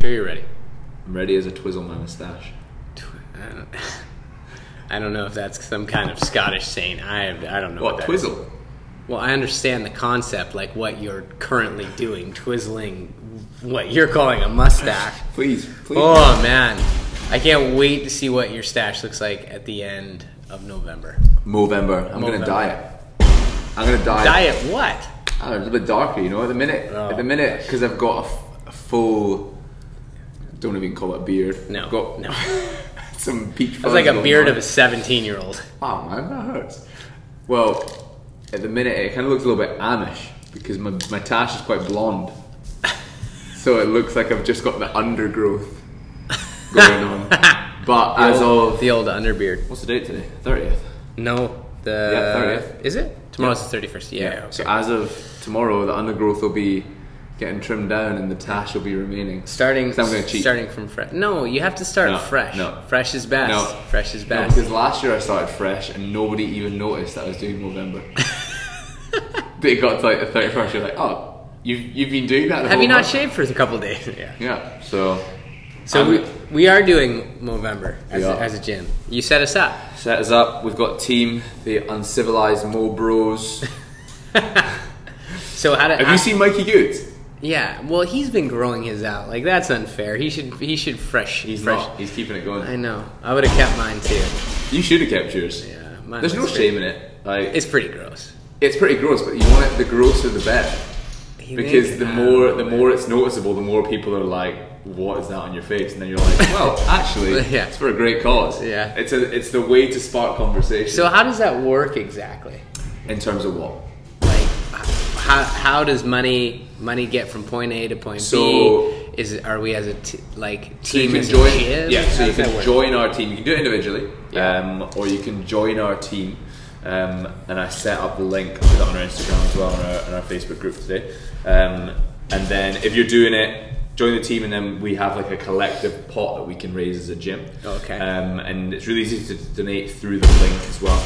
Sure, you're ready. I'm ready as a twizzle my moustache. I don't, know if that's some kind of Scottish saying. I I don't know What, what, that is. twizzle? Well, I understand the concept, like what you're currently doing, twizzling what you're calling a mustache. Please, please. Oh man, I can't wait to see what your stash looks like at the end of November. November. I'm gonna Movember. dye it. I'm gonna dye. Diet what? I don't know, it's a bit darker, you know. At the minute, Oh, at the minute, because I've got a, f- a full. Don't even call it a beard. No, got no. some peach. That's like a beard going of a 17 year old. on. Wow, man, that hurts. Well, at the minute, it kind of looks a little bit Amish because my my tash is quite blonde, so it looks like I've just got the undergrowth going on. But as of the old underbeard. what's the date today? Thirtieth. No, the Yeah, 30th. Is it tomorrow's the 31st? Yeah. okay. So as of tomorrow, the undergrowth will be getting trimmed down, and the tash will be remaining. starting, I'm gonna cheat. starting from fresh. No, you have to start No, fresh. no. fresh is best. No. fresh is No, best. because last year I started fresh, and nobody even noticed that I was doing November. they got to like the thirty first. You're like, oh, you've you've been doing that. The have you not month?" shaved for a couple of days? Yeah. Yeah. So So I'm- we, we are doing Movember as, a, as a gym. You set us up. set us up. We've got team the uncivilized Mo Bros. So how did Have you seen Mikey Goods? Yeah, well, he's been growing his out. Like that's unfair. He should he should fresh. He's fresh. not. He's keeping it going. I know. I would have kept mine too. You should have kept yours. Yeah, mine There's no looks shame in it. Like It's pretty gross. it's pretty gross, but you want it the grosser the better. Because the more the more it's noticeable, the more people are like, "What is that on your face?" And then you're like, "Well, actually, Yeah. it's for a great cause. Yeah. it's a it's the way to spark conversation." So how does that work exactly? in terms of what? Like, how, how does money money get from point A to point So- B? Is it, are we as a t- like So team can as join. a? Yeah, so How you can join our team. You can do it individually, Yeah. um, or you can join our team. Um, and I set up the link. I put it on our Instagram as well, on our, on our Facebook group today. Um, and then if you're doing it, join the team, and then we have like a collective pot that we can raise as a gym. Okay. Um, and it's really easy to donate through the link as well.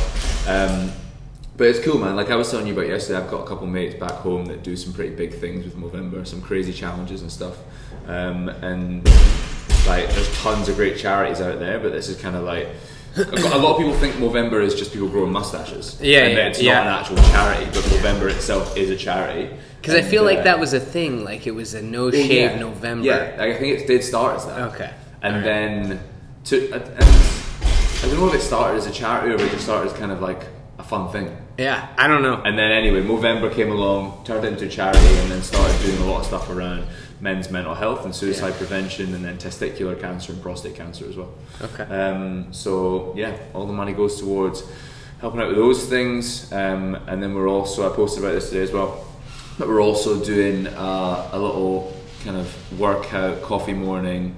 But it's cool, man. Like I was telling you about yesterday, I've got a couple mates back home that do some pretty big things with Movember, some crazy challenges and stuff. Um, and like, there's tons of great charities out there, but this is kind of like a lot of people think Movember is just people growing mustaches. Yeah, and yeah, it's yeah. not an actual charity, but Movember itself is a charity. Because I feel like uh, that was a thing. Like it was a no shave yeah. November. Yeah, I think it did start as that. Okay. And Alright. then to and I don't know if it started as a charity or if it just started as kind of like a fun thing. Yeah, I don't know. And then anyway, Movember came along, turned it into charity, and then started doing a lot of stuff around men's mental health and suicide Yeah. prevention, and then testicular cancer and prostate cancer as well. Okay. Um, so yeah, all the money goes towards helping out with those things, um, and then we're also I posted about this today as well, but we're also doing uh, a little kind of workout coffee morning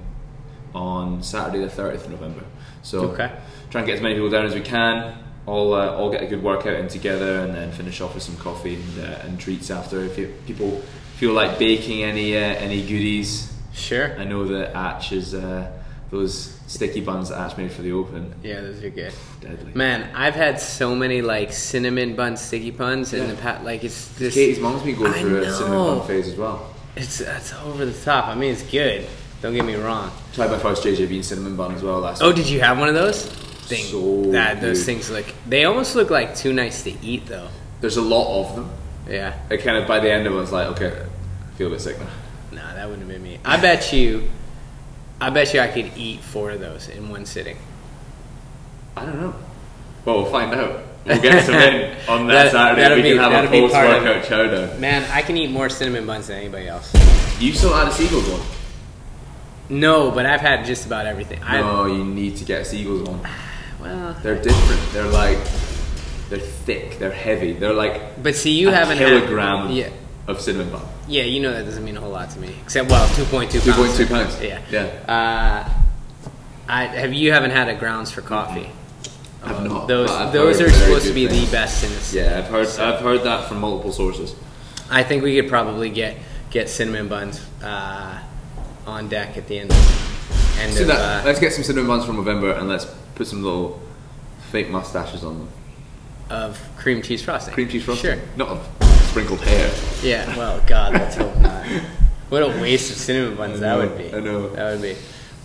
on Saturday the thirtieth of November. So Okay. try and get as many people down as we can. All, uh, all get a good workout in together, and then finish off with some coffee and, uh, and treats after. If you, people feel like baking any uh, any goodies, Sure. I know that Atch is uh, those sticky buns that Atch made for the Open. Yeah, those are good. Deadly. Man, I've had so many like cinnamon bun sticky buns in the past. Like it's this. Katie's mom's been going through a cinnamon bun phase as well. It's it's over the top. I mean, it's good. Don't get me wrong. Tried my first JJ Bean cinnamon bun as well last Oh, week. did you have one of those? Thing. So that those good. things look. They almost look like too nice to eat, though. There's a lot of them. Yeah. I kind of by the end of it, I was like, okay, I feel a bit sick now. Nah, that wouldn't have been me. I bet you. I bet you I could eat four of those in one sitting. I don't know. Well, we'll find out. We'll get some in on that, That- Saturday. We be- can have a post workout chowdown. Man, I can eat more cinnamon buns than anybody else. You still had a Seagulls one? No, but I've had just about everything. No, you need to get a Seagulls one. Well, They're different. They're like, they're thick. They're heavy. They're like but see, you a haven't kilogram Had, yeah, of cinnamon bun. yeah, you know that doesn't mean a whole lot to me. Except, well, two point two. 2.2 pounds. Yeah, Yeah. Uh, I have you haven't had a grounds for coffee. I've Uh, not, Those those are supposed to be things. the best in. Yeah, I've heard. I've heard that from multiple sources. I think we could probably get get cinnamon buns uh, on deck at the end of end So of. that, Uh, let's get some cinnamon buns from November and let's put some little fake mustaches on them. of cream cheese frosting. Cream cheese frosting. Sure. Not of sprinkled hair. Yeah. Well, God, let's hope not. What a waste of cinnamon buns that would be. I know. That would be.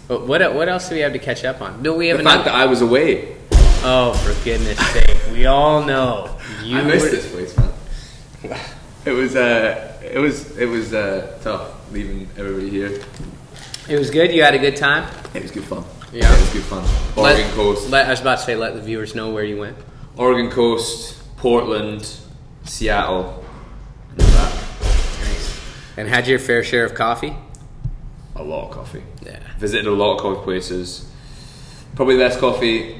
But what what else do we have to catch up on? No, we have The fact another. that I was away. Oh, for goodness sake! We all know you. I missed were- this place, man. It was uh, it was it was uh, tough leaving everybody here. It was good. You had a good time. It was good fun. Yeah. it was good fun. Oregon Let- Coast, Let, I was about to say, let the viewers know where you went. Oregon Coast, Portland, Seattle. and that. Nice. And had your fair share of coffee. A lot of coffee. Yeah. Visited a lot of coffee places. Probably less coffee.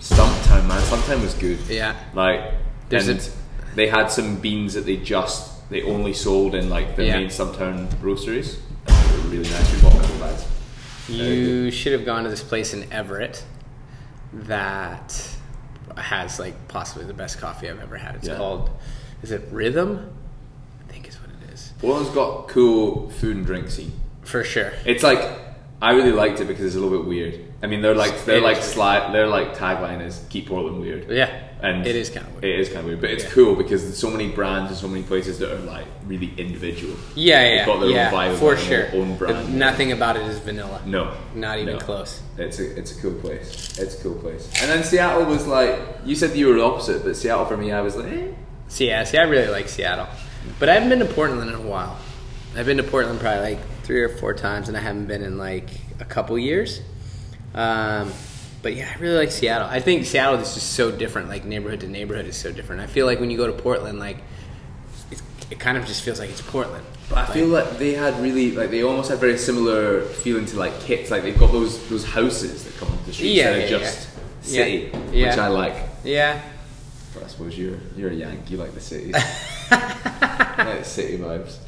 Stumptown, man. Stumptown was good. Yeah. Like, There's and a- they had some beans that they just they only sold in like the Yeah. main Stumptown roasteries. They were really nice. We bought a couple bags. You should have gone to this place in Everett that has like possibly the best coffee I've ever had. It's Yeah. called, is it Rhythm? I think is what it is. Portland's got cool food and drink scene. For sure. It's like I really liked it because it's a little bit weird. I mean, they're like they're like slide. Their like tagline is "Keep Portland Weird." Yeah. And it is kind of weird. It is kind of weird, but it's Yeah. cool because there's so many brands and so many places that are like really individual. yeah, They've yeah, got their yeah, own vibe, for their sure. own brand. Nothing about it is vanilla. No, Not even no. close. It's a it's a cool place. It's a cool place. And then Seattle was like you said you were the opposite, but Seattle for me, I was like, eh. So yeah, see, I really like Seattle, but I haven't been to Portland in a while. I've been to Portland probably like three or four times, and I haven't been in like a couple years. Um, but yeah, I really like Seattle. I think Seattle is just so different. Like neighborhood to neighborhood is so different. I feel like when you go to Portland, like it's, it kind of just feels like it's Portland. But I feel like they had really like they almost had very similar feeling to like kits. Like they've got those those houses that come off the street Yeah, of yeah, just yeah. city, Yeah. which I like. Yeah, But I suppose you're you're a Yank. You like the city. like the city vibes.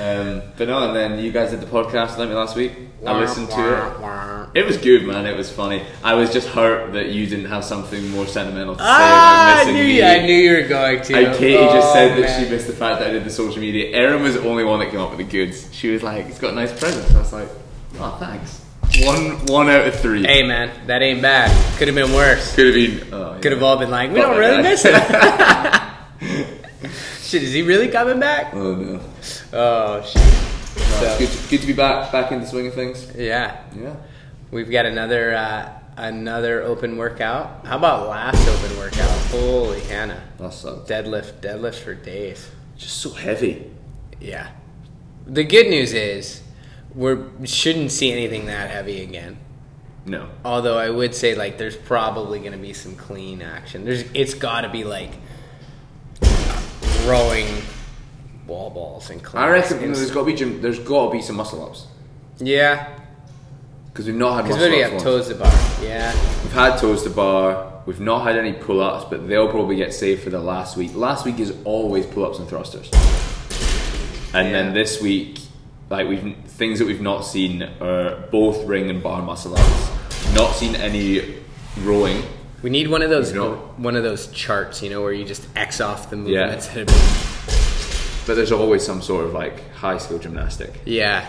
Um, but no, and then you guys did the podcast with me last week. I listened to it. It was good, man. It was funny. I was just hurt that you didn't have something more sentimental to say Ah, about I missing knew, me. you, I knew you were going to. And Katie just Oh, said that man. she missed the fact that I did the social media. Erin was the only one that came up with the goods. She was like, "It's got a nice presents." I was like, "Oh, thanks." One one out of three. Hey man, that ain't bad. Could have been worse. Could have been. Oh, Could have all been like, we don't really guy. miss it. shit, is he really coming back? Oh no. Oh shit. No, So- good, to, good to be back back in the swing of things. Yeah, Yeah. we've got another uh, another open workout. How about last open workout? Holy Hannah, That sucked. deadlift, deadlift for days. Just so heavy. Yeah. The good news is we shouldn't see anything that heavy again. No. Although I would say like there's probably going to be some clean action. There's it's got to be like rowing wall balls and. I reckon there's got to be gym, there's got to be some muscle ups Yeah, because we've not had because we have once. toes to bar. Yeah, We've had toes to bar. We've not had any pull ups, but they'll probably get saved for the last week. Last week is always pull ups and thrusters, and Yeah. then this week, like we've things that we've not seen are both ring and bar muscle ups. Not seen any rowing. We need one of those You know- one of those charts, you know, where you just X off the movements. have But there's always some sort of like high skill gymnastic. Yeah,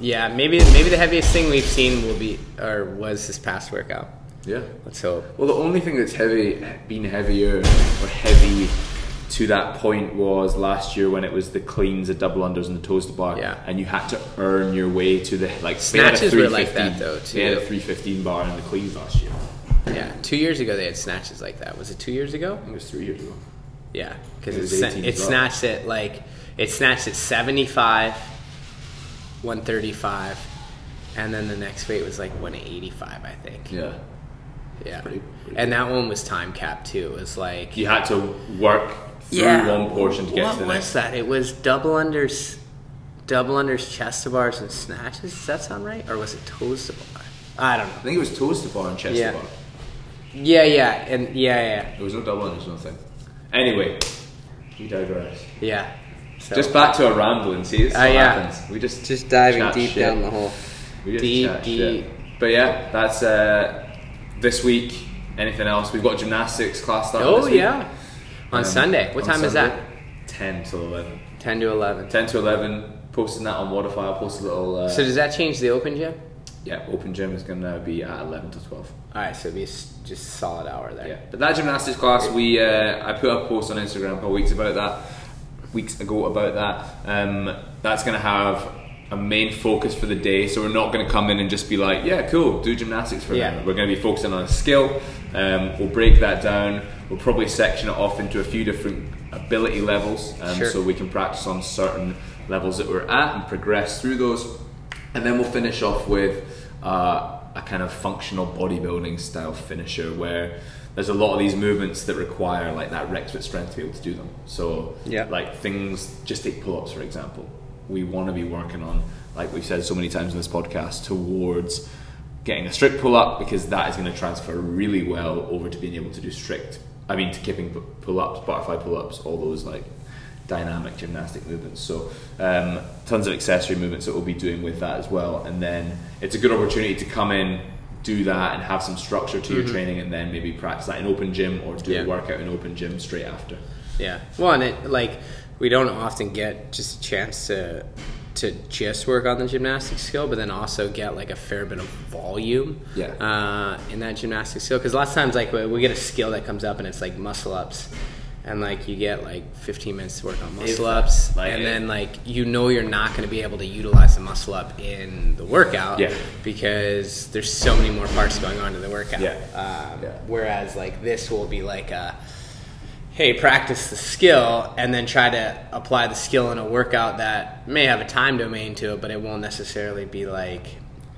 yeah. Maybe maybe the heaviest thing we've seen will be or was this past workout. Yeah. Let's hope. Well, the only thing that's heavy, been heavier or heavy to that point was last year when it was the cleans, the double unders, and the toes to bar. Yeah. And you had to earn your way to the like they had a Snatches were like 315 that, though, They had a three fifteen bar in the cleans last year. Yeah, two years ago they had snatches like that. Was it two years ago? I think it was three years ago. Yeah, because It it, sna- it snatched at like it snatched at seventy five, one thirty five, and then the next weight was like one eighty five, I think. Yeah. Yeah, pretty- pretty and that one was time capped too. It was like You had to work through yeah, one portion to get what to the What was next. that? It was double unders, double unders, chest to bars, and snatches. Does that sound right, or was it toes to bar? I don't know. I think it was toes to bar and chest Yeah. to bar. Yeah, yeah, and yeah, yeah, There was no double unders, nothing. Anyway, we digress. yeah. So, Just back to our rambling. See, this is Uh, what yeah. happens. We just just diving deep shit. down the hole. We just Deep, chat deep. shit. But yeah, that's uh, this week. Anything else? We've got gymnastics class starting. Oh this week. yeah, on Um, Sunday. What on time is that? Ten till eleven. Ten to eleven. Ten to eleven. Posting that on Wodify. I'll post a little. Uh, So does that change the open gym? Yeah, open gym is gonna be at eleven to twelve. All right, so it'd be a s- just a solid hour there. Yeah, but that gymnastics class, we uh, I put up a post on Instagram a couple weeks about that, weeks ago about that. Um, That's going to have a main focus for the day. So we're not going to come in and just be like, yeah, cool, do gymnastics for Yeah. minute. We're going to be focusing on a skill. Um, we'll break that down. We'll probably section it off into a few different ability levels, um, Sure. so we can practice on certain levels that we're at and progress through those. And then we'll finish off with uh, a kind of functional bodybuilding style finisher where there's a lot of these movements that require like that requisite strength to be able to do them. So Yeah. like things, just take pull-ups for example. We want to be working on, like we've said so many times in this podcast, towards getting a strict pull-up because that is going to transfer really well over to being able to do strict. I mean, to kipping pull-ups, butterfly pull-ups, all those like dynamic gymnastic movements. So um, tons of accessory movements that we'll be doing with that as well. And then it's a good opportunity to come in, do that, and have some structure to your training, and then maybe practice that in open gym or do Yeah. a workout in open gym straight after. Yeah. Well, and it like we don't often get just a chance to to just work on the gymnastic skill, but then also get like a fair bit of volume. Yeah. Uh, in that gymnastic skill, because lots of times like we we get a skill that comes up and it's like muscle ups. And like you get like 15 minutes to work on muscle ups, Like, and then like you know you're not going to be able to utilize the muscle up in the workout, Yeah. because there's so many more parts going on in the workout. Yeah. Um, Yeah. Whereas like this will be like a, hey, practice the skill and then try to apply the skill in a workout that may have a time domain to it, but it won't necessarily be like,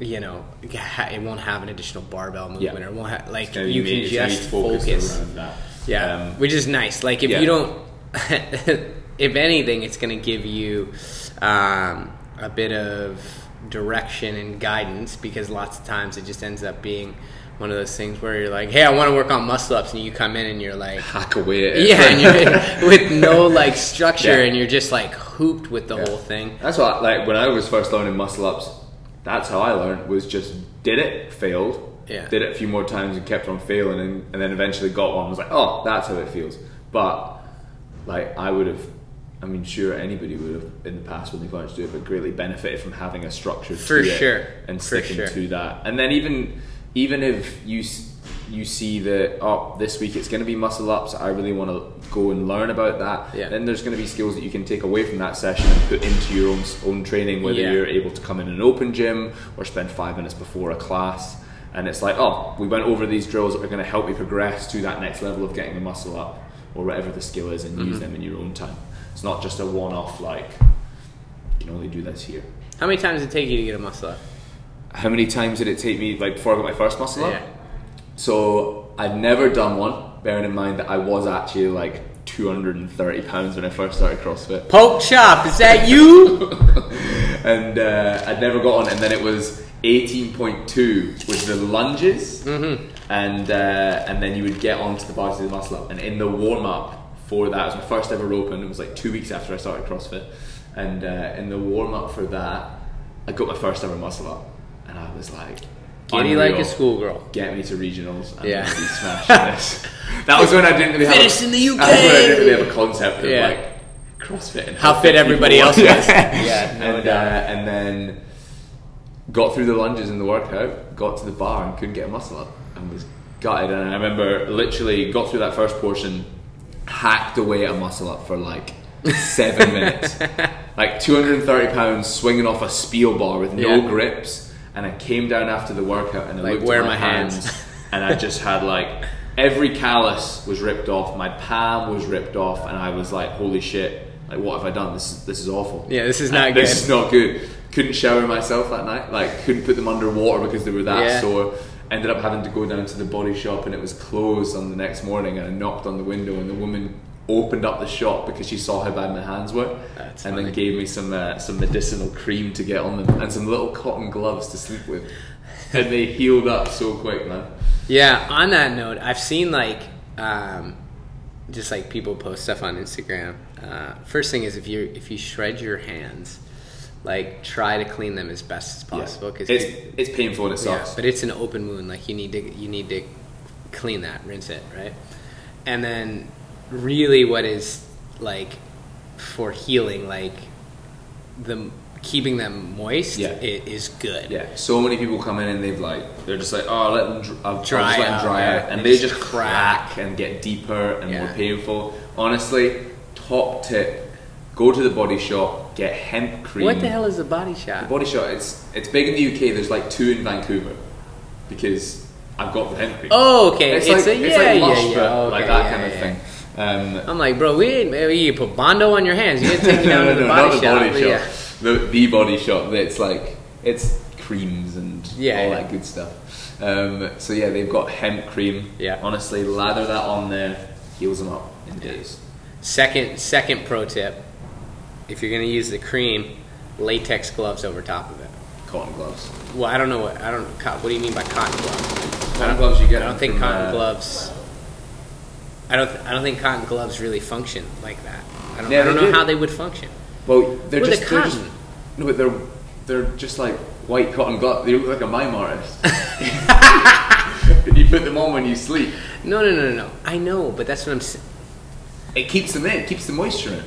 you know, it won't have an additional barbell movement Yeah. or it won't have, like, you can it's gonna be just focused focus. Yeah, Um, which is nice. Like if yeah. you don't, if anything, it's going to give you um, a bit of direction and guidance because lots of times it just ends up being one of those things where you're like, hey, I want to work on muscle ups, and you come in and you're like, hack away at yeah, and you're with no like structure, Yeah. and you're just like hooped with the Yeah. whole thing. That's what like when I was first learning muscle ups. That's how I learned was just did it, failed, Yeah. did it a few more times and kept on failing, and, and then eventually got one. I Was like, oh, that's how it feels. But like I would have, I mean, sure anybody would have in the past when they've learned to do it, but greatly benefited from having a structure For sure. and sticking sure. to that. And then even even if you you see that oh this week it's going to be muscle ups, I really want to go and learn about that. Yeah. Then there's going to be skills that you can take away from that session and put into your own own training, whether Yeah. you're able to come in an open gym or spend five minutes before a class. And it's like, oh, we went over these drills that are going to help you progress to that next level of getting the muscle up or whatever the skill is and Mm-hmm. use them in your own time. It's not just a one off, like, you can only do this here. How many times did it take you to get a muscle up? How many times did it take me, like, before I got my first muscle up? Yeah. So I'd never done one, bearing in mind that I was actually like 230 pounds when I first started CrossFit. Poke chop, is that you? and uh, I'd never got on, and then it was 18.2 was the lunges, and uh, and then you would get onto the bars of the muscle up, and in the warm up for that, it was my first ever open. It was like two weeks after I started CrossFit, and uh, in the warm up for that, I got my first ever muscle up, and I was like, Giddy like a schoolgirl. Get me to regionals. and Yeah. I'll be smashing this. That was when I didn't really have. Finish a, in the UK. That's when I didn't really have a concept of Yeah. like CrossFit and How fit everybody else was. Yeah, no and uh, and then got through the lunges in the workout, got to the bar and couldn't get a muscle up, and was gutted. And I remember literally got through that first portion, hacked away at a muscle up for like seven minutes, like 230 pounds swinging off a spiel bar with no Yeah. grips. And I came down after the workout and I Like, looked where at my, my hands? hands, and I just had like every callus was ripped off, my palm was ripped off, and I was like, "Holy shit! Like, what have I done? This is this is awful. Yeah, this is not This good. This is not good. Couldn't shower myself that night. Like, couldn't put them under water because they were that Yeah. sore. Ended up having to go down to the body shop, and it was closed on the next morning. And I knocked on the window, and the woman opened up the shop because she saw how bad my hands were, That's and funny. then gave me some uh, some medicinal cream to get on them and some little cotton gloves to sleep with. and they healed up so quick, man. Yeah, on that note, I've seen like um, just like people post stuff on Instagram. Uh, first thing is if you if you shred your hands, like try to clean them as best as possible because it's it's painful and it yeah, sucks. but it's an open wound. Like you need to you need to clean that, rinse it, right? And then really, what is like for healing, like the keeping them moist, Yeah. is good. Yeah, so many people come in and they've like they're just like, oh, let them dr- I'll Dry I'll just let them out, dry yeah, out, and and they just just crack and get deeper and more painful. Honestly, top tip: go to the body shop, get hemp cream. What the hell is a body shot? The Body Shot. It's it's big in the UK. There's like two in Vancouver because I've got the hemp cream. Oh, okay. It's, It's, like a, it's yeah, like yeah, lush, yeah. but Okay, like that yeah, kind of yeah. thing. Um, I'm like, bro, we ain't, you put Bondo on your hands. You get taken down no, to no, the no, body not the shop. body but shop. yeah. The the body shop. That's like it's creams and Yeah, all yeah. that good stuff. Um, so yeah, they've got hemp cream. Yeah. Honestly, lather that on there, heals them up in days. Second, second pro tip: if you're gonna use the cream, latex gloves over top of it. Cotton gloves. Well, I don't know what I don't. What do you mean by cotton gloves? Cotton gloves you get. I don't think cotton uh, gloves. I don't. I don't think cotton gloves really function like that. I don't, Yeah, I don't know do. how they would function. Well, they're With just the they're just- no, but they're they're just like white cotton gloves. They look like a mime artist. you put them on when you sleep. No, no, no, no, no. I know, but that's what I'm. saying. It keeps them in. It keeps the moisture in.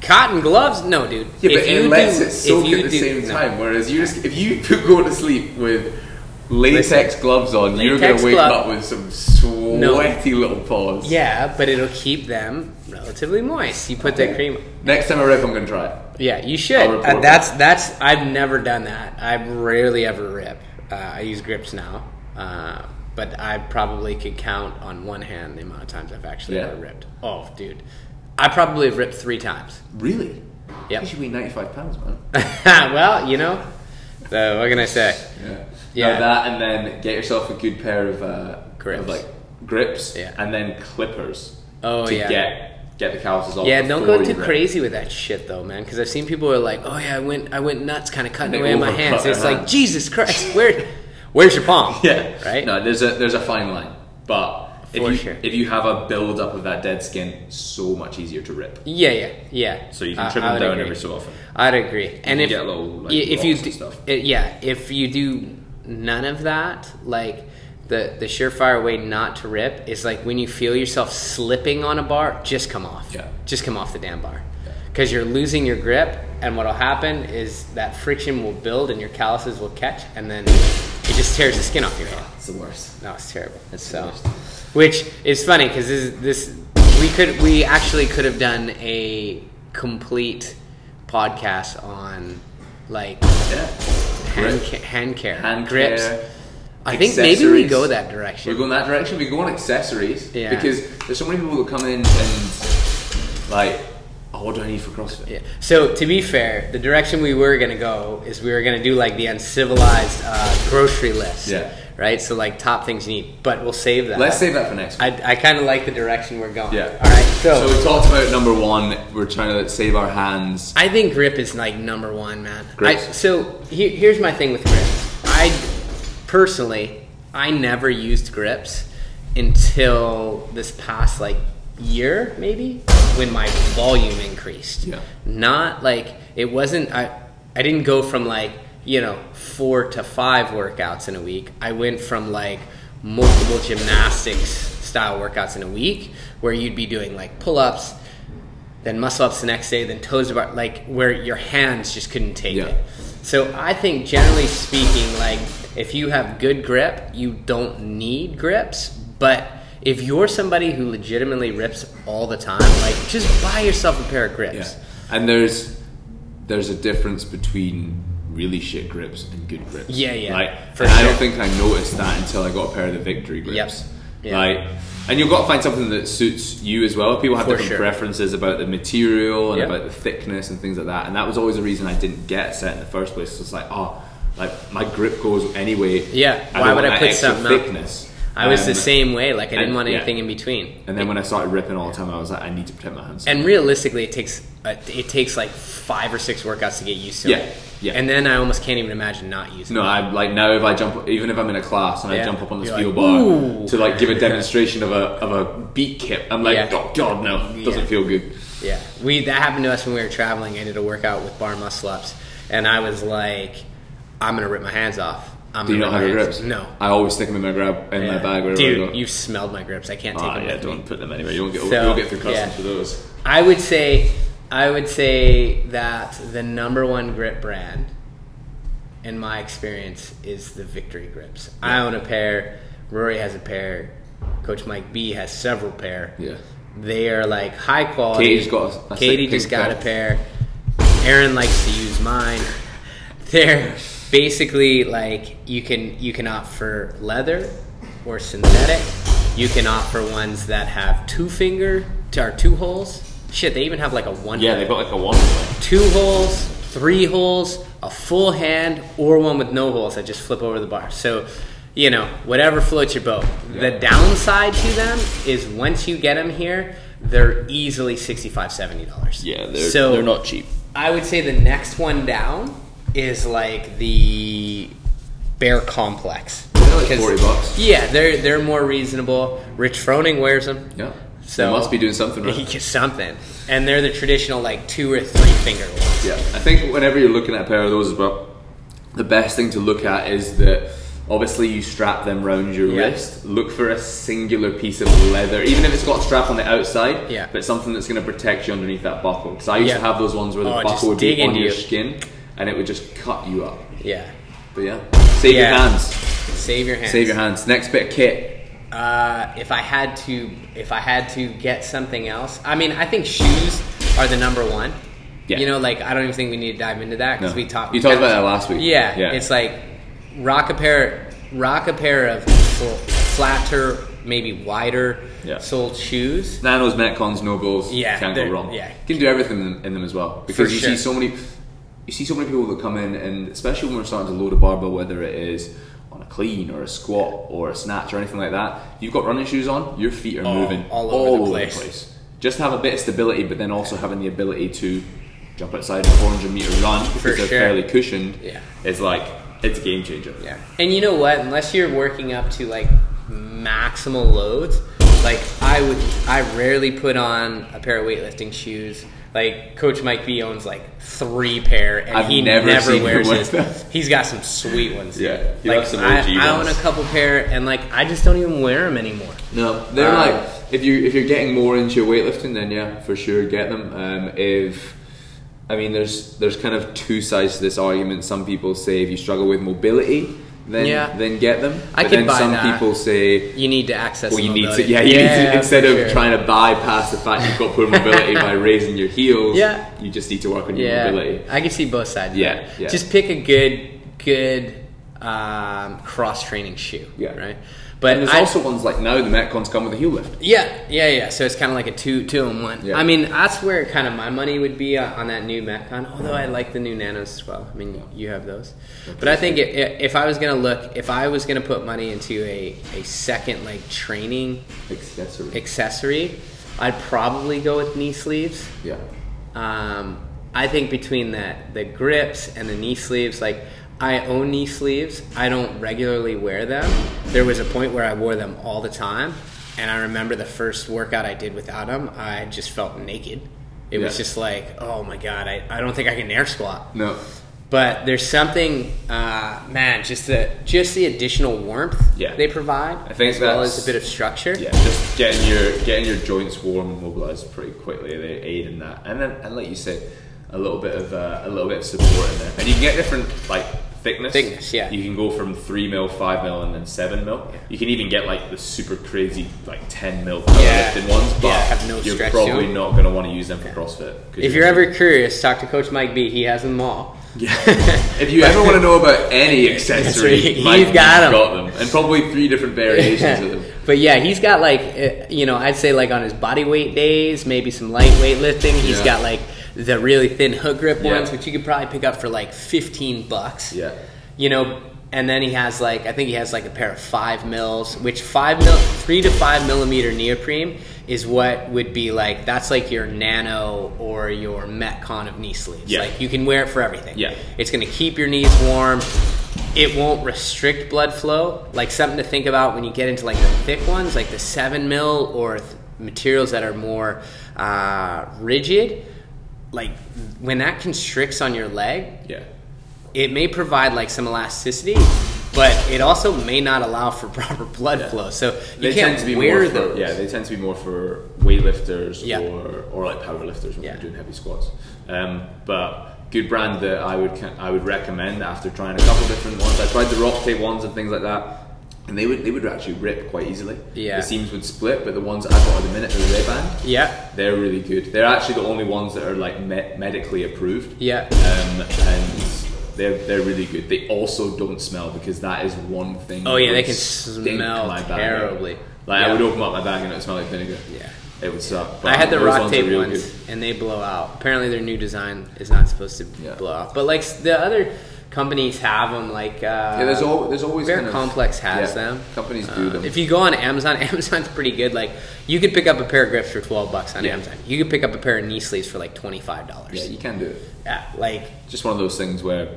Cotton gloves? No, dude. Yeah, but it lets do- it soak if you at the do- same no. time. Whereas you just if you go to sleep with latex Listen, gloves on, you're gonna wake glove- up with some sweaty little paws. Yeah, but it'll keep them relatively moist. You put that cream. Next time I rip, I'm gonna try it. Yeah, you should. Uh, that's that's. I've never done that. I rarely ever rip. Uh, I use grips now, uh, but I probably could count on one hand the amount of times I've actually Yeah. ever ripped. Oh, dude, I probably have ripped three times. Really? Yeah. You should weigh 95 pounds, man. well, you know, so what can I say? Yeah. Yeah. No, that and then get yourself a good pair of, uh, Grips. of like grips. Yeah. And then clippers. Oh, to yeah. get get the calluses off. Yeah, don't go too rip. crazy with that shit though, man. Because I've seen people who are like, "Oh yeah, I went, I went nuts, kind of cutting away my hands." It's like. Jesus Christ, where, where's your palm? Yeah. right. No, there's a there's a fine line, but if For you sure. if you have a build up of that dead skin, so much easier to rip. Yeah, yeah, yeah. So you can trim I them down agree. every so often. I'd agree. And if get little, like, if you do, stuff. uh, yeah, if you do none of that, like the the surefire way not to rip is like when you feel yourself slipping on a bar, just come off. Yeah. Just come off the damn bar. Because you're losing your grip, and what'll happen is that friction will build, and your calluses will catch, and then it just tears the skin off your hand. It's the worst. No, it's terrible. It's so, worst. which is funny because this, this we could we actually could have done a complete podcast on like Yeah. hand, ca- hand care, Hand grips. care, I think maybe we go that direction. We go in that direction. We go on accessories Yeah. because there's so many people that come in and like, oh, what do I need for CrossFit? Yeah. So to be fair, the direction we were gonna go is we were gonna do like the uncivilized uh, grocery list. Yeah. Right. So like top things you need, but we'll save that. Let's save that for next week. I, I kind of like the direction we're going. Yeah. All right. So we talked about number one. We're trying to save our hands. I think grip is like number one, man. I, so here, here's my thing with grips. I personally, I never used grips until this past like year, maybe when my volume increased. Yeah. Not like it wasn't. I I didn't go from like you know four to five workouts in a week. I went from like multiple gymnastics style workouts in a week, where you'd be doing like pull ups then muscle ups the next day, then toes to bar, like where your hands just couldn't take Yeah. it. So I think generally speaking, like if you have good grip, you don't need grips. But if you're somebody who legitimately rips all the time, like just buy yourself a pair of grips. Yeah. And there's there's a difference between really shit grips and good grips. Yeah, yeah, Like, for and I don't think I noticed that until I got a pair of the Victory grips. Yep. Yeah. Like, and you've got to find something that suits you as well. People have For different sure. preferences about the material and Yep. about the thickness and things like that. And that was always the reason I didn't get a set in the first place. So it's like, oh, like my grip goes anyway. Yeah, why would I put extra thickness? up? I was the same way. Like I didn't and- want yeah. anything in between. And then when I started ripping all the time, I was like, I need to protect my hands. And realistically, it takes uh, it takes like five or six workouts to get used to Yeah, it. yeah. And then I almost can't even imagine not using No, it. I like now if I jump, even if I'm in a class and I jump up on the steel like, bar "Ooh." to like give a demonstration of a of a beat kip, I'm like, Yeah. oh god, no, doesn't Yeah. feel good. Yeah, we that happened to us when we were traveling. I did a workout with bar muscle ups, and I was like, "I'm gonna rip my hands off." I'm Do you not have your grips? No. I always stick them in my grab in my bag wherever Dude, I go. Dude, you've smelled my grips. I can't take Ah, them yeah, don't me. put them anywhere. You won't get So, you won't get through customs yeah. for those. I would say, I would say that the number one grip brand, in my experience, is the Victory grips. I own a pair. Rory has a pair. Coach Mike B has several pair. Yeah. They are like high quality. Katie's got a- a Katie just got pair. a pair. Aaron likes to use mine. They're basically like you can you can opt for leather or synthetic. You can opt for ones that have two finger or two holes. Shit, they even have like a one. Yeah, they've got like a one. two holes, three holes, a full hand, or one with no holes that just flip over the bar. So, you know, whatever floats your boat. The downside to them is once you get them here, they're easily $65, $70. Yeah, they're so they're not cheap. I would say the next one down is like the Bear Complex. They're like forty bucks. Yeah, they're they're more reasonable. Rich Froning wears them. Yeah. So they must be doing something He right. gets something, and they're the traditional like two or three finger ones. Yeah, I think whenever you're looking at a pair of those as well, the best thing to look at is that obviously you strap them round your Yeah. wrist. Look for a singular piece of leather, even if it's got a strap on the outside, Yeah. but something that's going to protect you underneath that buckle. Because I used to have those ones where the Oh, buckle would dig be on into your you. skin and it would just cut you up. Yeah, But yeah, save your hands. save your hands. Save your hands. Next bit of kit. Uh, if I had to, if I had to get something else, I mean, I think shoes are the number one. Yeah. You know, like I don't even think we need to dive into that because No. we talked. You talked about that last week. Yeah, Yeah. It's like rock a pair, rock a pair of fl- flatter, maybe wider Yeah. soled shoes. Nanos, Metcons, NOBULLs. Yeah, can't go they're- wrong. yeah. you can do everything in, in them as well because For you sure. see so many. You see so many people that come in, and especially when we're starting to load a barbell, whether it is on a clean or a squat or a snatch or anything like that. You've got running shoes on, your feet are Oh, moving all over the place. Just have a bit of stability, but then also having the ability to jump outside a 400 meter run because For they're sure. fairly cushioned. Yeah. It's like it's a game changer. Yeah. And you know what? Unless you're working up to like maximal loads, like I would, I rarely put on a pair of weightlifting shoes. Like Coach Mike B owns like three pair, and I've he never never, wears his. them. He's got some sweet ones. Yeah, he like some I, OG I own a couple pair, and like I just don't even wear them anymore. No, they're Um, like if you if you're getting more into weightlifting, then yeah, for sure get them. Um, if I mean, there's there's kind of two sides to this argument. Some people say if you struggle with mobility, then Yeah. then get them. I but could then buy some that. people say. You need to access. Well, you need to, yeah, you need to, instead of sure. trying to bypass the fact you've got poor mobility by raising your heels, Yeah. you just need to work on your Yeah, mobility. I can see both sides. Yeah, yeah. Just pick a good, good um, cross training shoe. Yeah. Right. But and there's I, also ones like now the Metcons come with a heel lift. Yeah, yeah, yeah. So it's kind of like a two, two in one. Yeah. I mean, that's where kind of my money would be on on that new Metcon. Although I like the new Nanos as well. I mean, you have those. But I think i if I was gonna look, if I was gonna put money into a a second like training Accessory. accessory, I'd probably go with knee sleeves. yeah. Um, I think between the the grips and the knee sleeves, like I own knee sleeves. I don't regularly wear them. There was a point where I wore them all the time, and I remember the first workout I did without them. I just felt naked. It was just like, oh my god, I, I don't think I can air squat. No. But there's something, uh, man, just the just the additional warmth Yeah. they provide, I think as well as a bit of structure. Yeah, just getting your getting your joints warm and mobilized pretty quickly. They aid in that, and then and like you said, a little bit of uh, a little bit of support in there, and you can get different like thickness. Thickness, yeah. You can go from three mil, five mil, and then seven mil. You can even get like the super crazy like ten mil Yeah. ones, but Yeah, have no you're probably not going to want to use them for CrossFit. If you're ever curious, talk to Coach Mike B. He has them all. yeah. if you ever want to know about any accessory, He's Mike got got them, and probably three different variations of them. But yeah, he's got like uh, you know, I'd say like on his body weight days, maybe some lightweight lifting. He's Yeah. got like the really thin hook grip Yeah. ones, which you could probably pick up for like fifteen bucks. Yeah. You know, and then he has like I think he has like a pair of five mils, which five mil, three to five millimeter neoprene is what would be like. That's like your nano or your metcon of knee sleeves. Yeah. Like you can wear it for everything. Yeah. It's going to keep your knees warm. It won't restrict blood flow. Like something to think about when you get into like the thick ones, like the seven mil or th- materials that are more uh, rigid. Like when that constricts on your leg, Yeah. it may provide like some elasticity, but it also may not allow for proper blood flow. So you they can't tend to be wear more for, those. yeah they tend to be more for weightlifters Yeah. or or like powerlifters when Yeah. they're doing heavy squats um, but good brand that I would I would recommend after trying a couple different ones I tried the RockTape ones and things like that and they would they would actually rip quite easily. Yeah. the seams would split, but the ones that I got at the minute, the Rehband, Yeah. they're really good. They're actually the only ones that are like me- medically approved. Yeah. um, and they're they're really good. They also don't smell because that is one thing. Oh, yeah, they can smell my bag terribly. Like I would open up my bag and it would smell like vinegar. Yeah. it would suck. I had the RockTape ones, good. and they blow out. Apparently, their new design is not supposed to Yeah. blow out. But like the other companies have them. Like uh, Yeah, there's al- there's always Bear kind of- Complex has yeah, them. companies do Uh, them. If you go on Amazon, Amazon's pretty good. Like you could pick up a pair of grips for twelve bucks on Yeah. Amazon. You could pick up a pair of knee sleeves for like twenty five dollars. Yeah, you can do it. yeah, like Just one of those things where,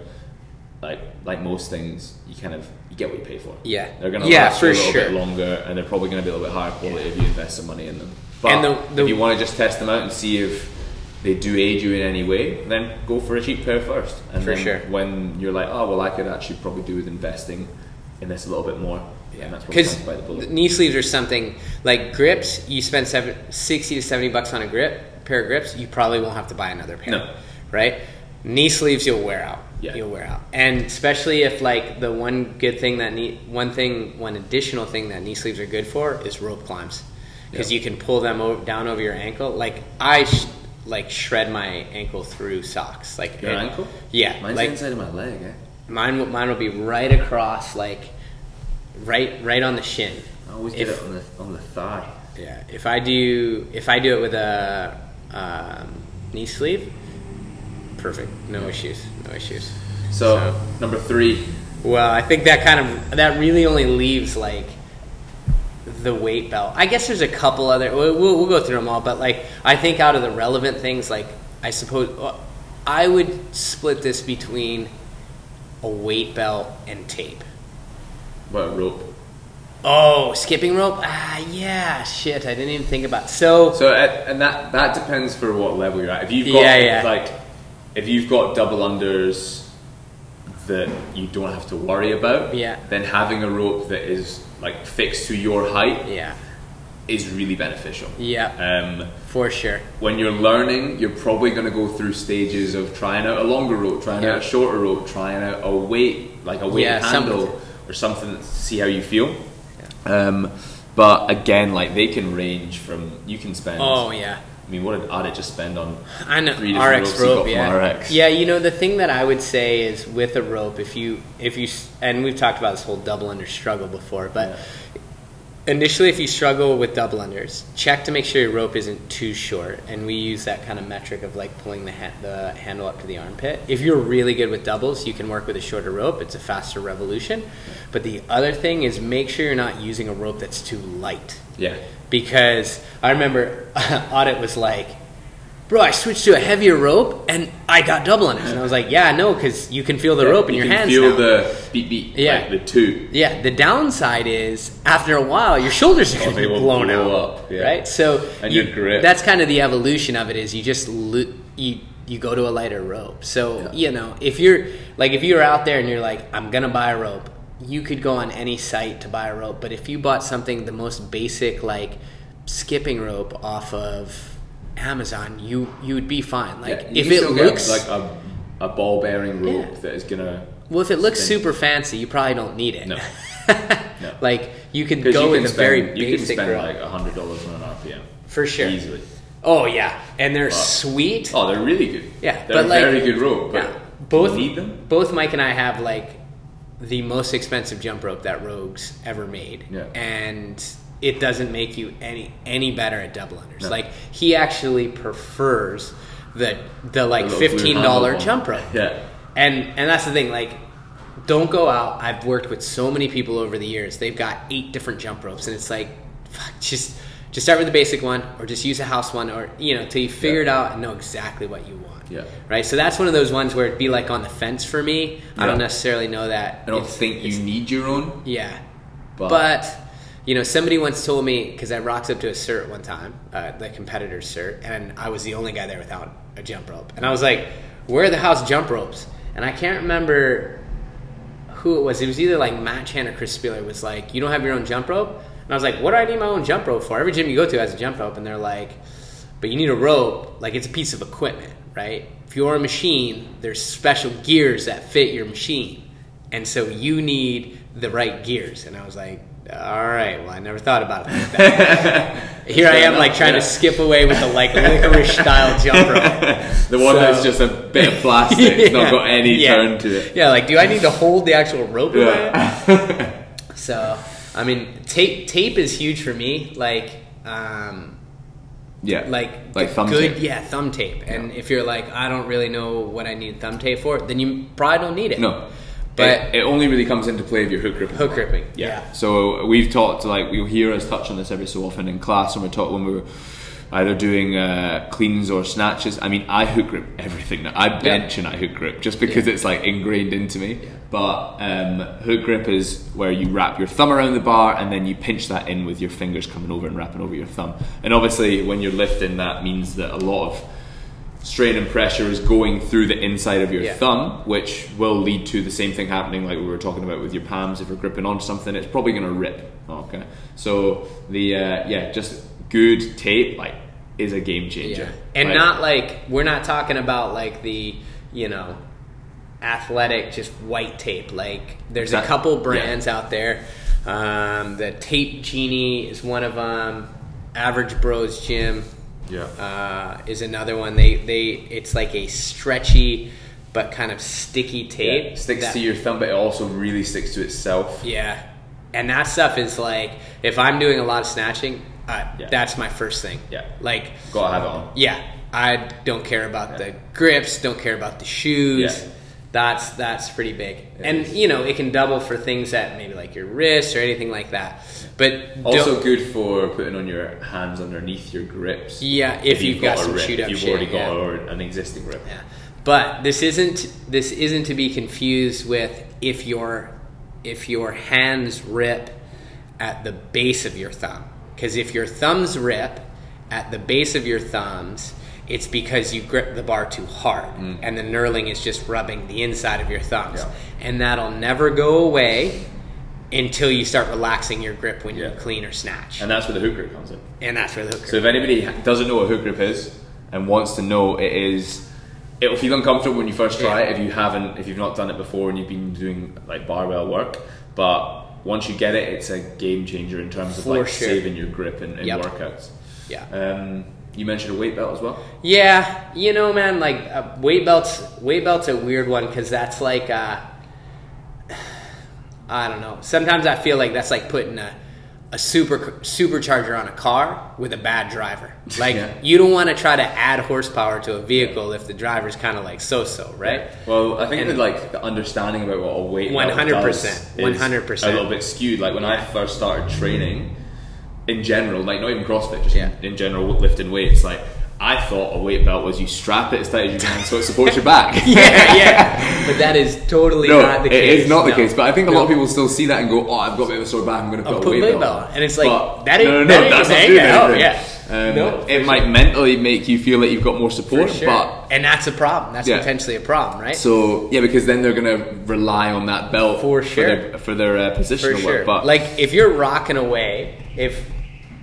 like like most things, you kind of you get what you pay for. Yeah. they're gonna Yeah, last you a little sure. bit longer, and they're probably gonna be a little bit higher quality if you invest some money in them. But the- the- if you want to just test them out and see if they do aid you in any way, then go for a cheap pair first. And For then sure. When you're like, oh well, I could actually probably do with investing in this a little bit more. Yeah, and that's what because comes by the bullet. knee sleeves are something like grips. You spend seven, 60 to seventy bucks on a grip pair of grips. You probably won't have to buy another pair, No. right? Knee sleeves you'll wear out. Yeah. You'll wear out, and especially if like the one good thing that knee, one thing, one additional thing that knee sleeves are good for is rope climbs, because Yeah. you can pull them down over your ankle. Like I. Sh- like shred my ankle through socks, like Your ankle? Yeah, Mine's like inside of my leg, eh? mine. will- Mine will be right across, like right, right on the shin. I always If- get it on the on the thigh. yeah, if I do if I do it with a um, knee sleeve, perfect, no issues, no issues. So, number three, well, I think that kind of that really only leaves like the weight belt. I guess there's a couple other. We'll, we'll, we'll go through them all, but like I think out of the relevant things, like I suppose well, I would split this between a weight belt and tape. what rope? Oh, skipping rope? Ah, yeah. Shit, I didn't even think about. So, So uh, and that that depends for what level you're at. If you've got Yeah, yeah. like if you've got double unders that you don't have to worry about, Yeah. then having a rope that is like fixed to your height yeah, is really beneficial. yeah, Um, for sure. when you're learning, you're probably going to go through stages of trying out a longer rope, trying Yeah. out a shorter rope, trying out a weight like a weight Yeah, handle something. or something to see how you feel. Um, but again, like they can range from you can spend. Oh yeah, I mean, what did Adit just spend on? I know Three RX rope. Yeah, RX. yeah. You know the thing that I would say is with a rope, if you if you and we've talked about this whole double under struggle before, but initially if you struggle with double unders, check to make sure your rope isn't too short, and we use that kind of metric of like pulling the ha- the handle up to the armpit. If you're really good with doubles, you can work with a shorter rope. It's a faster revolution. But the other thing is make sure you're not using a rope that's too light Yeah, because I remember Audit was like, "Bro, I switched to a heavier rope and I got double unders." And I was like, "Yeah, no, because you can feel the rope in you your can hands feel now." the beat beat. Yeah. like the two. yeah, the downside is after a while your shoulders are Oh, going to be blown blow out, up, yeah. right? So And you- your grip. That's kind of the evolution of it. Is you just lo- you you go to a lighter rope. So Yeah. you know if you're like if you're out there and you're like I'm gonna buy a rope, you could go on any site to buy a rope. But if you bought something the most basic like skipping rope off of Amazon, you you would be fine. Like Yeah, if it looks like a, a ball bearing rope Yeah. that is gonna. well, if it looks spin. super fancy, you probably don't need it. No. No. like you could 'Cause go you with can a spend, very you can spend rope. like hundred dollars on an RPM For sure. easily. Oh yeah, and they're Wow. sweet. Oh, they're really good. Yeah, they're but a like very good rope. But yeah, both do you need them. Both Mike and I have like the most expensive jump rope that Rogue's ever made, Yeah. and it doesn't make you any any better at double unders. No. Like he actually prefers the the like The fifteen dollar jump rope. Yeah. And and that's the thing, like don't go out. I've worked with so many people over the years. They've got eight different jump ropes, and it's like, fuck, just just start with the basic one, or just use a house one, or you know, till you figure it out and know exactly what you want. Yeah. Right. So that's one of those ones where it'd be like on the fence for me. I don't necessarily know that. I don't think you need your own, Yeah. but, But you know, somebody once told me because I rocked up to a cert one time, uh, the competitor's cert, and I was the only guy there without a jump rope, and I was like, "Where are the house jump ropes?" And I can't remember who it was. It was either like Matt Chan or Chris Spieler was like, "You don't have your own jump rope," and I was like, "What do I need my own jump rope for?" Every gym you go to has a jump rope, and they're like, "But you need a rope, like it's a piece of equipment, right? If you're a machine, there's special gears that fit your machine." and so you need the right gears. And I was like, all right, well, I never thought about it like that. Here I am, like trying to skip away with the like licorice style jump rope. the one So- that's just a bit of plastic, it's not got any Yeah. turn to it. Yeah, like, do I need to hold the actual rope? in my hand? Yeah. So, I mean, tape tape is huge for me. Like, um, yeah. like like thumb good, tape. yeah, thumb tape. And if you're like, I don't really know what I need thumb tape for, then you probably don't need it. No. But- it, it only really comes into play if you're hook gripping. Hook gripping, Yeah. yeah. So we've talked like you'll hear us touch on this every so often in class when we're taught when we're either doing uh, cleans or snatches. I mean, I hook grip everything. now. I bench and I hook grip just because it's like ingrained into me. But um, hook grip is where you wrap your thumb around the bar and then you pinch that in with your fingers coming over and wrapping over your thumb. And obviously, when you're lifting, that means that a lot of strain and pressure is going through the inside of your Yeah. thumb, which will lead to the same thing happening like we were talking about with your palms. If you're gripping onto something, it's probably going to rip. Okay, so the uh, yeah, just Goat Tape like is a game changer. Yeah. And right? not like we're not talking about like the you know athletic just white tape. Like there's That- a couple brands out there. Um, the Tape Genie is one of them. Average Bros Gym yeah. uh, is another one. They they it's like a stretchy but kind of sticky tape. It sticks that- to your thumb, but it also really sticks to itself. Yeah, and that stuff is like if I'm doing a lot of snatching, uh, Yeah. that's my first thing. Yeah. like Gotta have it on. yeah, I don't care about the grips, don't care about the shoes. Yeah. That's that's pretty big, It and is. you know it can double for things that maybe like your wrist or anything like that. But Also good for putting on your hands underneath your grips. yeah, if, you've, got, some rip, shoot up if you've shit, already got yeah. an existing rip. Yeah. But this isn't this isn't to be confused with if your if your hands rip at the base of your thumb. Because if your thumbs rip at the base of your thumbs, it's because you grip the bar too hard, and the knurling is just rubbing the inside of your thumbs, Yeah. and that'll never go away until you start relaxing your grip when you clean or snatch, And that's where the hook grip comes in. and that's where the hook. Grip. So if anybody doesn't know what hook grip is and wants to know, it is. It'll feel uncomfortable when you first try Yeah. it if you haven't, if you've not done it before and you've been doing like barbell work. But once you get it, it's a game changer in terms of like sure. saving your grip and, in Yep. workouts. yeah. Um, you mentioned a weight belt as well. Yeah, you know, man, like uh, weight belts. Weight belts a weird one because that's like, uh, I don't know. Sometimes I feel like that's like putting a, a super supercharger on a car with a bad driver. Like Yeah. you don't want to try to add horsepower to a vehicle if the driver's kind of like so-so, right? Well, I think And- that like the understanding about what a weight 100%, does is 100%. a little bit skewed. Like when I first started training, in general, like not even CrossFit, just Yeah. in, in general lifting weights, like I thought a weight belt was you strap it as tight as you can so it supports your back. yeah, yeah. But that is totally No, not the case. It is not the No. case. But I think a lot of people still see that and go, "Oh, I've got a bit of a sore back. I'm going to put, I'll a put weight, weight belt." belt. And it's like, But- that ain't- no, no, that no, that's not gonna doing anything. yeah. Um, No, for it might mentally make you feel that you've got more support, sure. but and that's a problem. That's Yeah. potentially a problem, right? so yeah, because then they're going to rely on that belt For sure. their, for their uh, For positional sure. work. But like if you're rocking away, if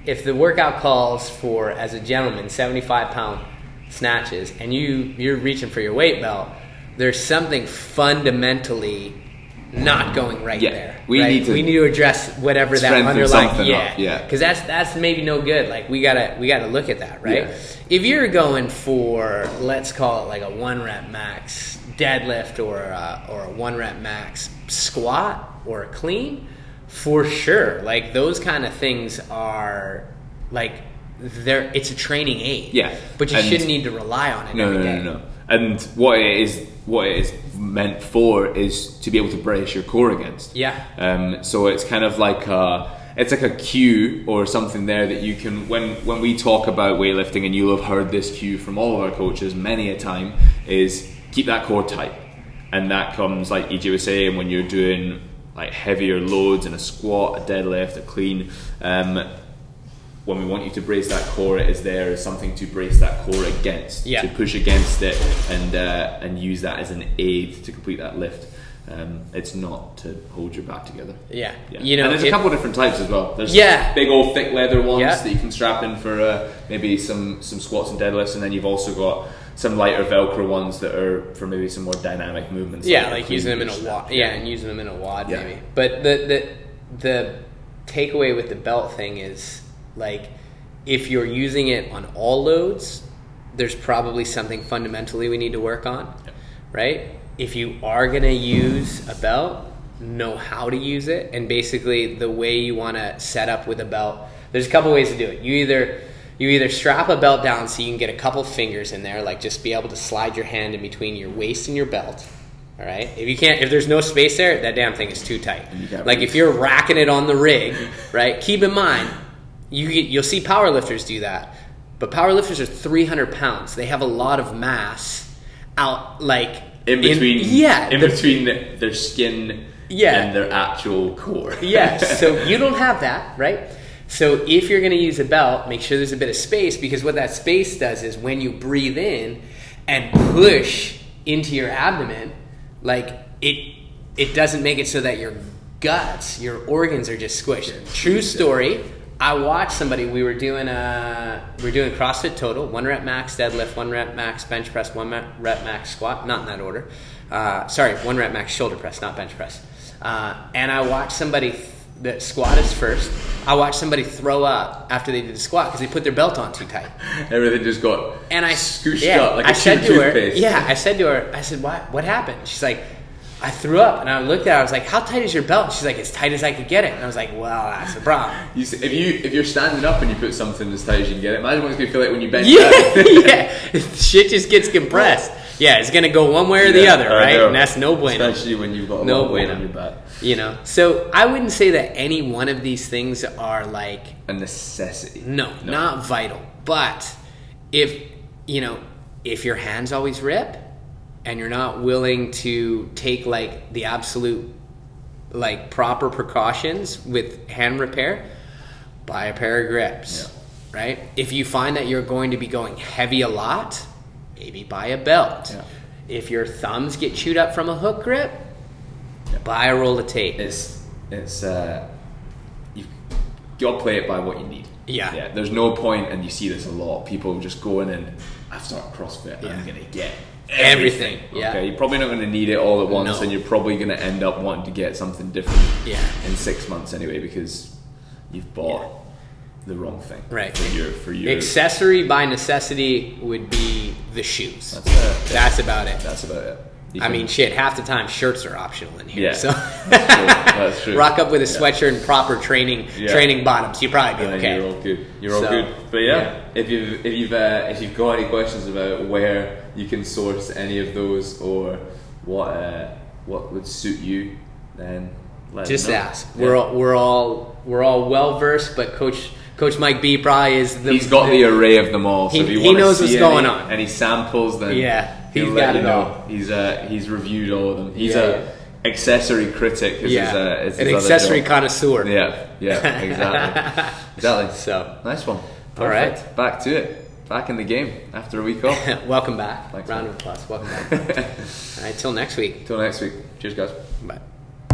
if the workout calls for as a gentleman 75 pound snatches and you you're reaching for your weight belt, there's something fundamentally not going right Yeah. there. We right? need to we need to address whatever that underlying yeah up, yeah. because that's that's maybe no good. Like we gotta we gotta look at that right. Yeah. If you're going for let's call it like a one rep max deadlift or a, or a one rep max squat or a clean, for sure. Like those kind of things are like they're it's a training aid. Yeah. but you And- shouldn't need to rely on it. no, every no, day. no, no. And what it is, what it is meant for, is to be able to brace your core against. Yeah. Um, so it's kind of like a, it's like a cue or something there that you can when when we talk about weightlifting, and you'll have heard this cue from all of our coaches many a time, is keep that core tight, and that comes like EJ was saying when you're doing like heavier loads in a squat, a deadlift, a clean. Um, when we want you to brace that core, it is there as something to brace that core against, Yeah. to push against it, and uh, and use that as an aid to complete that lift. Um, it's not to hold your back together. Yeah. Yeah. You know, and there's a couple of different types as well. There's Yeah. big old thick leather ones Yeah. that you can strap in for uh, maybe some some squats and deadlifts, and then you've also got some lighter Velcro ones that are for maybe some more dynamic movements. Yeah, a like using them in a WOD. Yeah, and using them in a WOD Yeah. maybe. But the the the takeaway with the belt thing is like if you're using it on all loads, there's probably something fundamentally we need to work on, right? If you are gonna use a belt, know how to use it, and basically the way you want to set up with a belt. There's a couple ways to do it. You either you either strap a belt down so you can get a couple fingers in there, like just be able to slide your hand in between your waist and your belt. All right. If you can't, if there's no space there, that damn thing is too tight. Like if you're racking it on the rig, right? Keep in mind, you you'll see powerlifters do that, but powerlifters are 300 pounds. They have a lot of mass out, like In between, yeah, in the- between their skin Yeah. and their actual core. Yes. So you don't have that, right? So if you're going to use a belt, make sure there's a bit of space because what that space does is when you breathe in and push into your abdomen, like it it doesn't make it so that your guts, your organs are just squished. True story. I watched somebody. We were doing a we were doing CrossFit Total, one rep max deadlift, one rep max bench press, one rep max squat. Not in that order. Uh, sorry, one rep max shoulder press, not bench press. Uh, and I watched somebody that squat is first. I watched somebody throw up after they did the squat because they put their belt on too tight. Everything just got And I scooshed yeah, up like I a said to her, toothpaste. yeah, I said to her, I said, what, what happened? She's like, I threw up, and I looked at her. I was like, "How tight is your belt?" She's like, "As tight as I could get it." And I was like, "Well, that's a problem." You see, if you if you're standing up and you put something as tight as you can get it, imagine what it's gonna feel like when you bend Yeah, down. yeah. Shit just gets compressed. Yeah, it's gonna go one way or the other, right? And that's no bueno. Especially when you've got a No bueno. on your back. You know. So I wouldn't say that any one of these things are like A necessity. no, not vital. But if you know, if your hands always rip and you're not willing to take like the absolute like proper precautions with hand repair, buy a pair of grips. Right? If you find that you're going to be going heavy a lot, maybe buy a belt. Yeah. If your thumbs get chewed up from a hook grip, buy a roll of tape. It's it's uh, you got to play it by what you need. Yeah. yeah. There's no point, and you see this a lot. People just going in. And I've started CrossFit. Yeah. I'm gonna get Everything, everything. yeah. Okay, you're probably not gonna need it all at once, No. and you're probably gonna end up wanting to get something different. Yeah. In six months anyway, because you've bought the wrong thing. Right. For your for your. Accessory by necessity would be the shoes. That's it. That's about it. That's about it. I mean, shit. Half the time, shirts are optional in here. Yeah. So That's true. Rock up with a Yeah. sweatshirt and proper training Yeah. training bottoms. You probably be okay. You're all good. You're all good. But yeah, yeah. if you've if you've uh, if you've got any questions about where you can source any of those or what uh, what would suit you, then let Just know. ask. We're all, we're all we're all well versed, but Coach Coach Mike B probably is the. He's got the array of them all. So He- if you he knows what's any, going on. any samples, then Yeah, he's let got you it know. all. He's uh, he's reviewed all of them. He's Yeah, a accessory critic. Is yeah, his, uh, is an accessory job. connoisseur. Yeah, yeah, exactly, exactly. So Nice one. All right. Back to it. Back in the game after a week off. welcome back. Thanks, Round man. of applause. Welcome back. all right, till next week. Till next week. Cheers, guys. Bye.